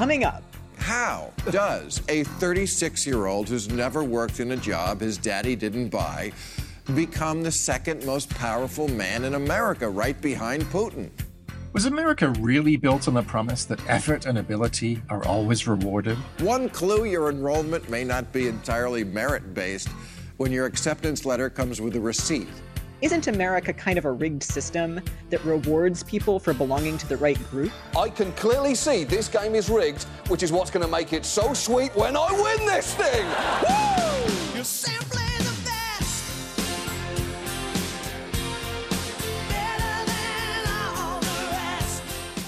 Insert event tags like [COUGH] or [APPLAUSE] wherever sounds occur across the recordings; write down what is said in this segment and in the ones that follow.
Coming up. How does a 36 year old who's never worked in a job his daddy didn't buy become the second most powerful man in America, right behind Putin? Was America really built on the promise that effort and ability are always rewarded? One clue your enrollment may not be entirely merit based when your acceptance letter comes with a receipt. Isn't America kind of a rigged system that rewards people for belonging to the right group? I can clearly see this game is rigged, which is what's going to make it so sweet when I win this thing! Woo!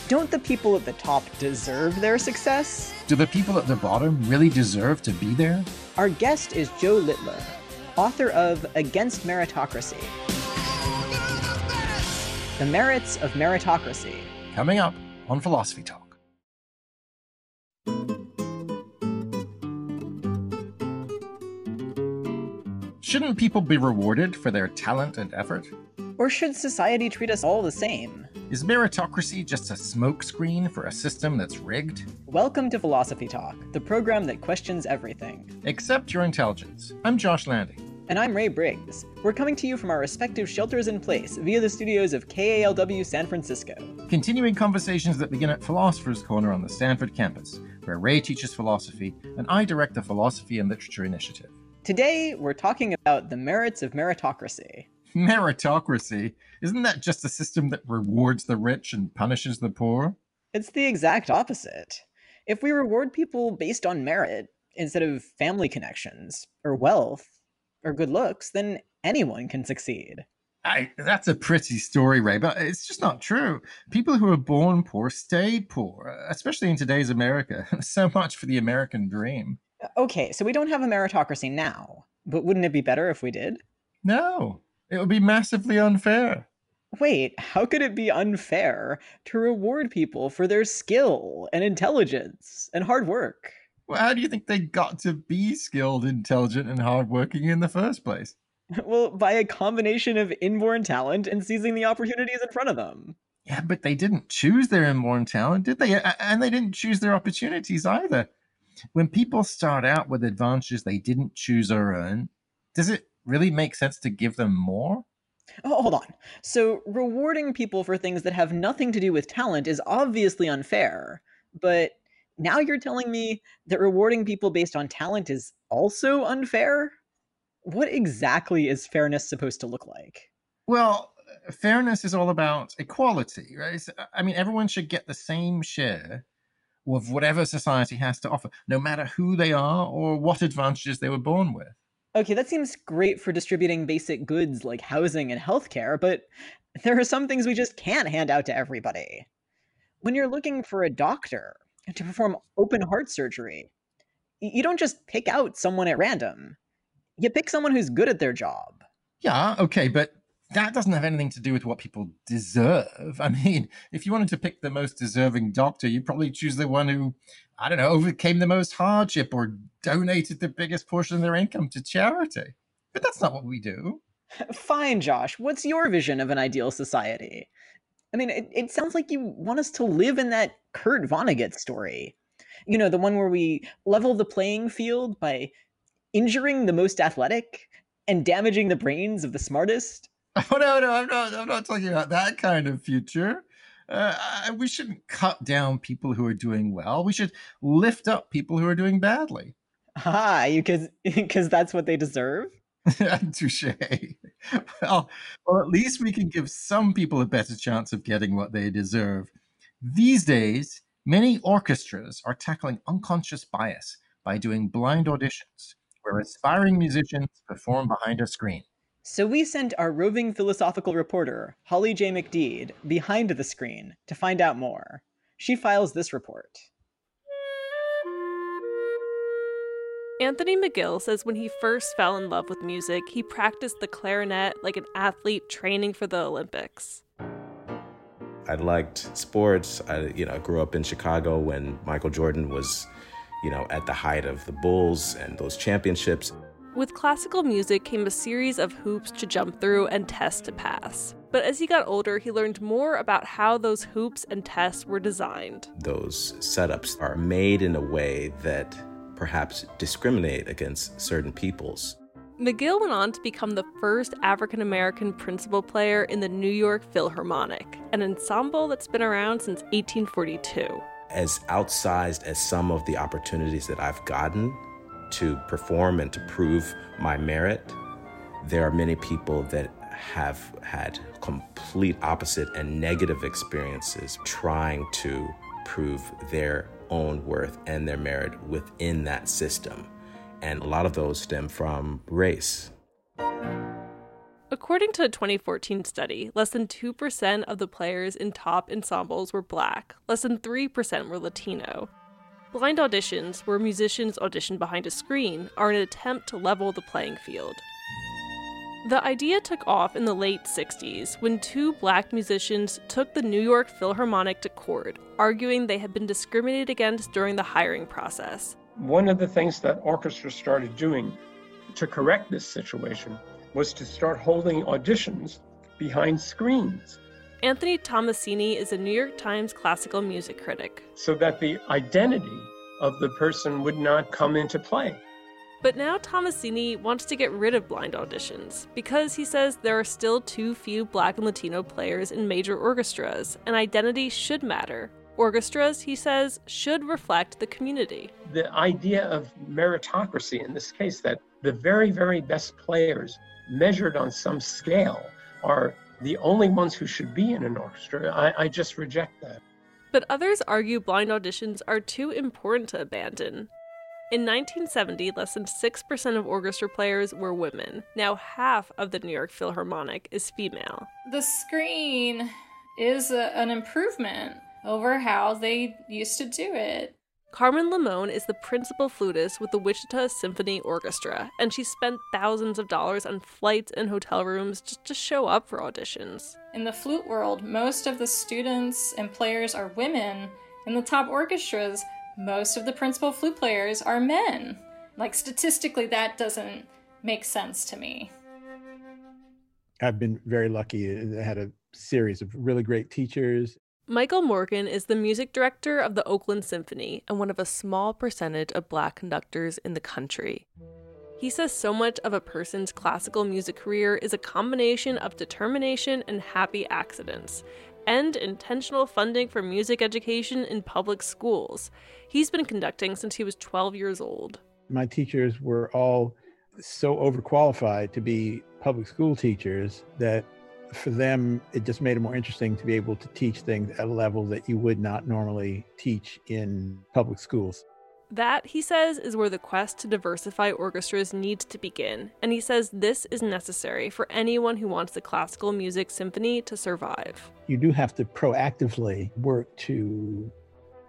Don't the people at the top deserve their success? Do the people at the bottom really deserve to be there? Our guest is Jo Littler, author of Against Meritocracy The Merits of Meritocracy. Coming up on Philosophy Talk. Shouldn't people be rewarded for their talent and effort? Or should society treat us all the same? Is meritocracy just a smokescreen for a system that's rigged? Welcome to Philosophy Talk, the program that questions everything. Except your intelligence. I'm Josh Landy. And I'm Ray Briggs. We're coming to you from our respective shelters in place via the studios of KALW San Francisco. Continuing conversations that begin at Philosopher's Corner on the Stanford campus, where Ray teaches philosophy and I direct the Philosophy and Literature Initiative. Today, we're talking about the merits of meritocracy. [LAUGHS] Meritocracy? Isn't that just a system that rewards the rich and punishes the poor? It's the exact opposite. If we reward people based on merit instead of family connections, or wealth, or good looks, then anyone can succeed. I, that's a pretty story, Ray, but it's just not true. People who are born poor stay poor, especially in today's America. [LAUGHS] so much for the American dream. Uh, okay, so we don't have a meritocracy now, but wouldn't it be better if we did? No, it would be massively unfair. Wait, how could it be unfair to reward people for their skill and intelligence and hard work? Well, how do you think they got to be skilled, intelligent, and hardworking in the first place? [LAUGHS] Well, by a combination of inborn talent and seizing the opportunities in front of them. Yeah, but they didn't choose their inborn talent, did they? And they didn't choose their opportunities either. When people start out with advantages they didn't choose or earn, does it really make sense to give them more? Oh, hold on. So, rewarding people for things that have nothing to do with talent is obviously unfair. But now you're telling me that rewarding people based on talent is also unfair? What exactly is fairness supposed to look like? Well, uh, fairness is all about equality, right? I mean, everyone should get the same share of whatever society has to offer, no matter who they are or what advantages they were born with. Okay, that seems great for distributing basic goods like housing and healthcare, but there are some things we just can't hand out to everybody. When you're looking for a doctor to perform open heart surgery, you don't just pick out someone at random. You pick someone who's good at their job. Yeah, okay, but that doesn't have anything to do with what people deserve. I mean, if you wanted to pick the most deserving doctor, you'd probably choose the one who, I don't know, overcame the most hardship or donated the biggest portion of their income to charity. But that's not what we do. [LAUGHS] Fine, Josh. What's your vision of an ideal society? I mean, it, it sounds like you want us to live in that Kurt Vonnegut story. You know, the one where we level the playing field by injuring the most athletic and damaging the brains of the smartest [LAUGHS] Oh no, no, I'm not. I'm not talking about that kind of future. Uh, we shouldn't cut down people who are doing well. We should lift up people who are doing badly. Ah, because because [LAUGHS] that's what they deserve. [LAUGHS] Touche. Well, [LAUGHS] oh, well, at least we can give some people a better chance of getting what they deserve. These days, many orchestras are tackling unconscious bias by doing blind auditions, where aspiring musicians perform behind a screen. So we sent our roving philosophical reporter, Holly J. McDede, behind the screen to find out more. She files this report. Anthony McGill says when he first fell in love with music, he practiced the clarinet like an athlete training for the Olympics. I liked sports. I, you know, grew up in Chicago when Michael Jordan was, you know, at the height of the Bulls and those championships. With classical music came a series of hoops to jump through and tests to pass. But as he got older, he learned more about how those hoops and tests were designed. Those setups are made in a way that perhaps discriminate against certain peoples. McGill went on to become the first African American principal player in the New York Philharmonic, an ensemble that's been around since 1842. As outsized as some of the opportunities that I've gotten to perform and to prove my merit, there are many people that have had complete opposite and negative experiences trying to prove their own worth and their merit within that system. And a lot of those stem from race. According to a 2014 study, less than 2% of the players in top ensembles were black, less than 3% were Latino. Blind auditions, where musicians audition behind a screen, are an attempt to level the playing field. The idea took off in the late 60s when two black musicians took the New York Philharmonic to court, arguing they had been discriminated against during the hiring process. One of the things that orchestras started doing to correct this situation was to start holding auditions behind screens. Anthony Tommasini is a New York Times classical music critic. So that the identity of the person would not come into play. But now Tommasini wants to get rid of blind auditions because he says there are still too few black and Latino players in major orchestras, and identity should matter. Orchestras, he says, should reflect the community. The idea of meritocracy in this case, that the very, very best players measured on some scale are the only ones who should be in an orchestra, I, I just reject that. But others argue blind auditions are too important to abandon. In 1970, less than 6% of orchestra players were women. Now, half of the New York Philharmonic is female. The screen is a, an improvement over how they used to do it. Carmen Lemoine is the principal flutist with the Wichita Symphony Orchestra, and she spent thousands of dollars on flights and hotel rooms just to show up for auditions. In the flute world, most of the students and players are women. and the top orchestras, most of the principal flute players are men. Like, statistically, that doesn't make sense to me. I've been very lucky. I had a series of really great teachers. Michael Morgan is the music director of the Oakland Symphony and one of a small percentage of black conductors in the country. He says so much of a person's classical music career is a combination of determination and happy accidents, and intentional funding for music education in public schools. He's been conducting since he was 12 years old. My teachers were all so overqualified to be public school teachers that for them, it just made it more interesting to be able to teach things at a level that you would not normally teach in public schools. That, he says, is where the quest to diversify orchestras needs to begin, and he says this is necessary for anyone who wants the classical music symphony to survive. You do have to proactively work to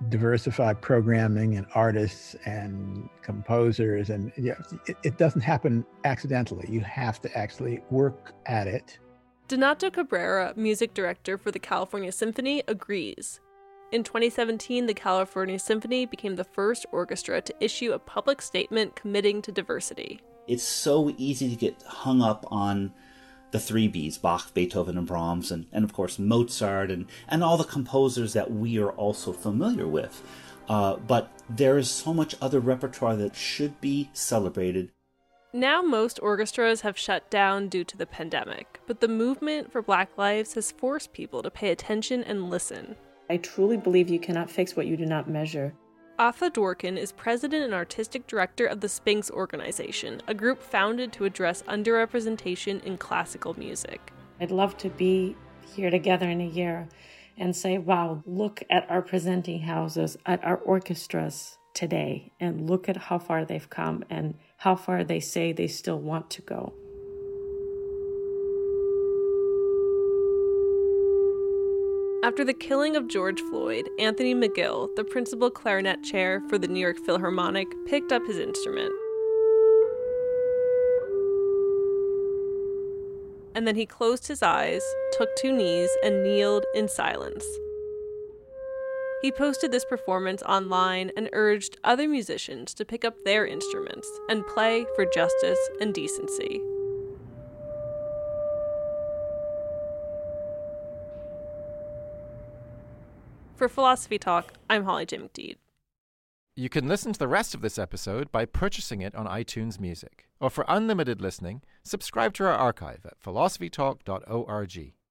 diversify programming and artists and composers, and yeah, it, it doesn't happen accidentally. You have to actually work at it. Donato Cabrera, music director for the California Symphony, agrees. In 2017, the California Symphony became the first orchestra to issue a public statement committing to diversity. It's so easy to get hung up on the three Bs Bach, Beethoven, and Brahms, and, and of course Mozart, and, and all the composers that we are also familiar with. Uh, but there is so much other repertoire that should be celebrated. Now, most orchestras have shut down due to the pandemic, but the movement for Black Lives has forced people to pay attention and listen. I truly believe you cannot fix what you do not measure. Afa Dworkin is president and artistic director of the Sphinx Organization, a group founded to address underrepresentation in classical music. I'd love to be here together in a year and say, wow, look at our presenting houses, at our orchestras today, and look at how far they've come and how far they say they still want to go. After the killing of George Floyd, Anthony McGill, the principal clarinet chair for the New York Philharmonic, picked up his instrument. And then he closed his eyes, took two knees, and kneeled in silence. He posted this performance online and urged other musicians to pick up their instruments and play for justice and decency. For Philosophy Talk, I'm Holly J. McDede. You can listen to the rest of this episode by purchasing it on iTunes Music. Or for unlimited listening, subscribe to our archive at philosophytalk.org.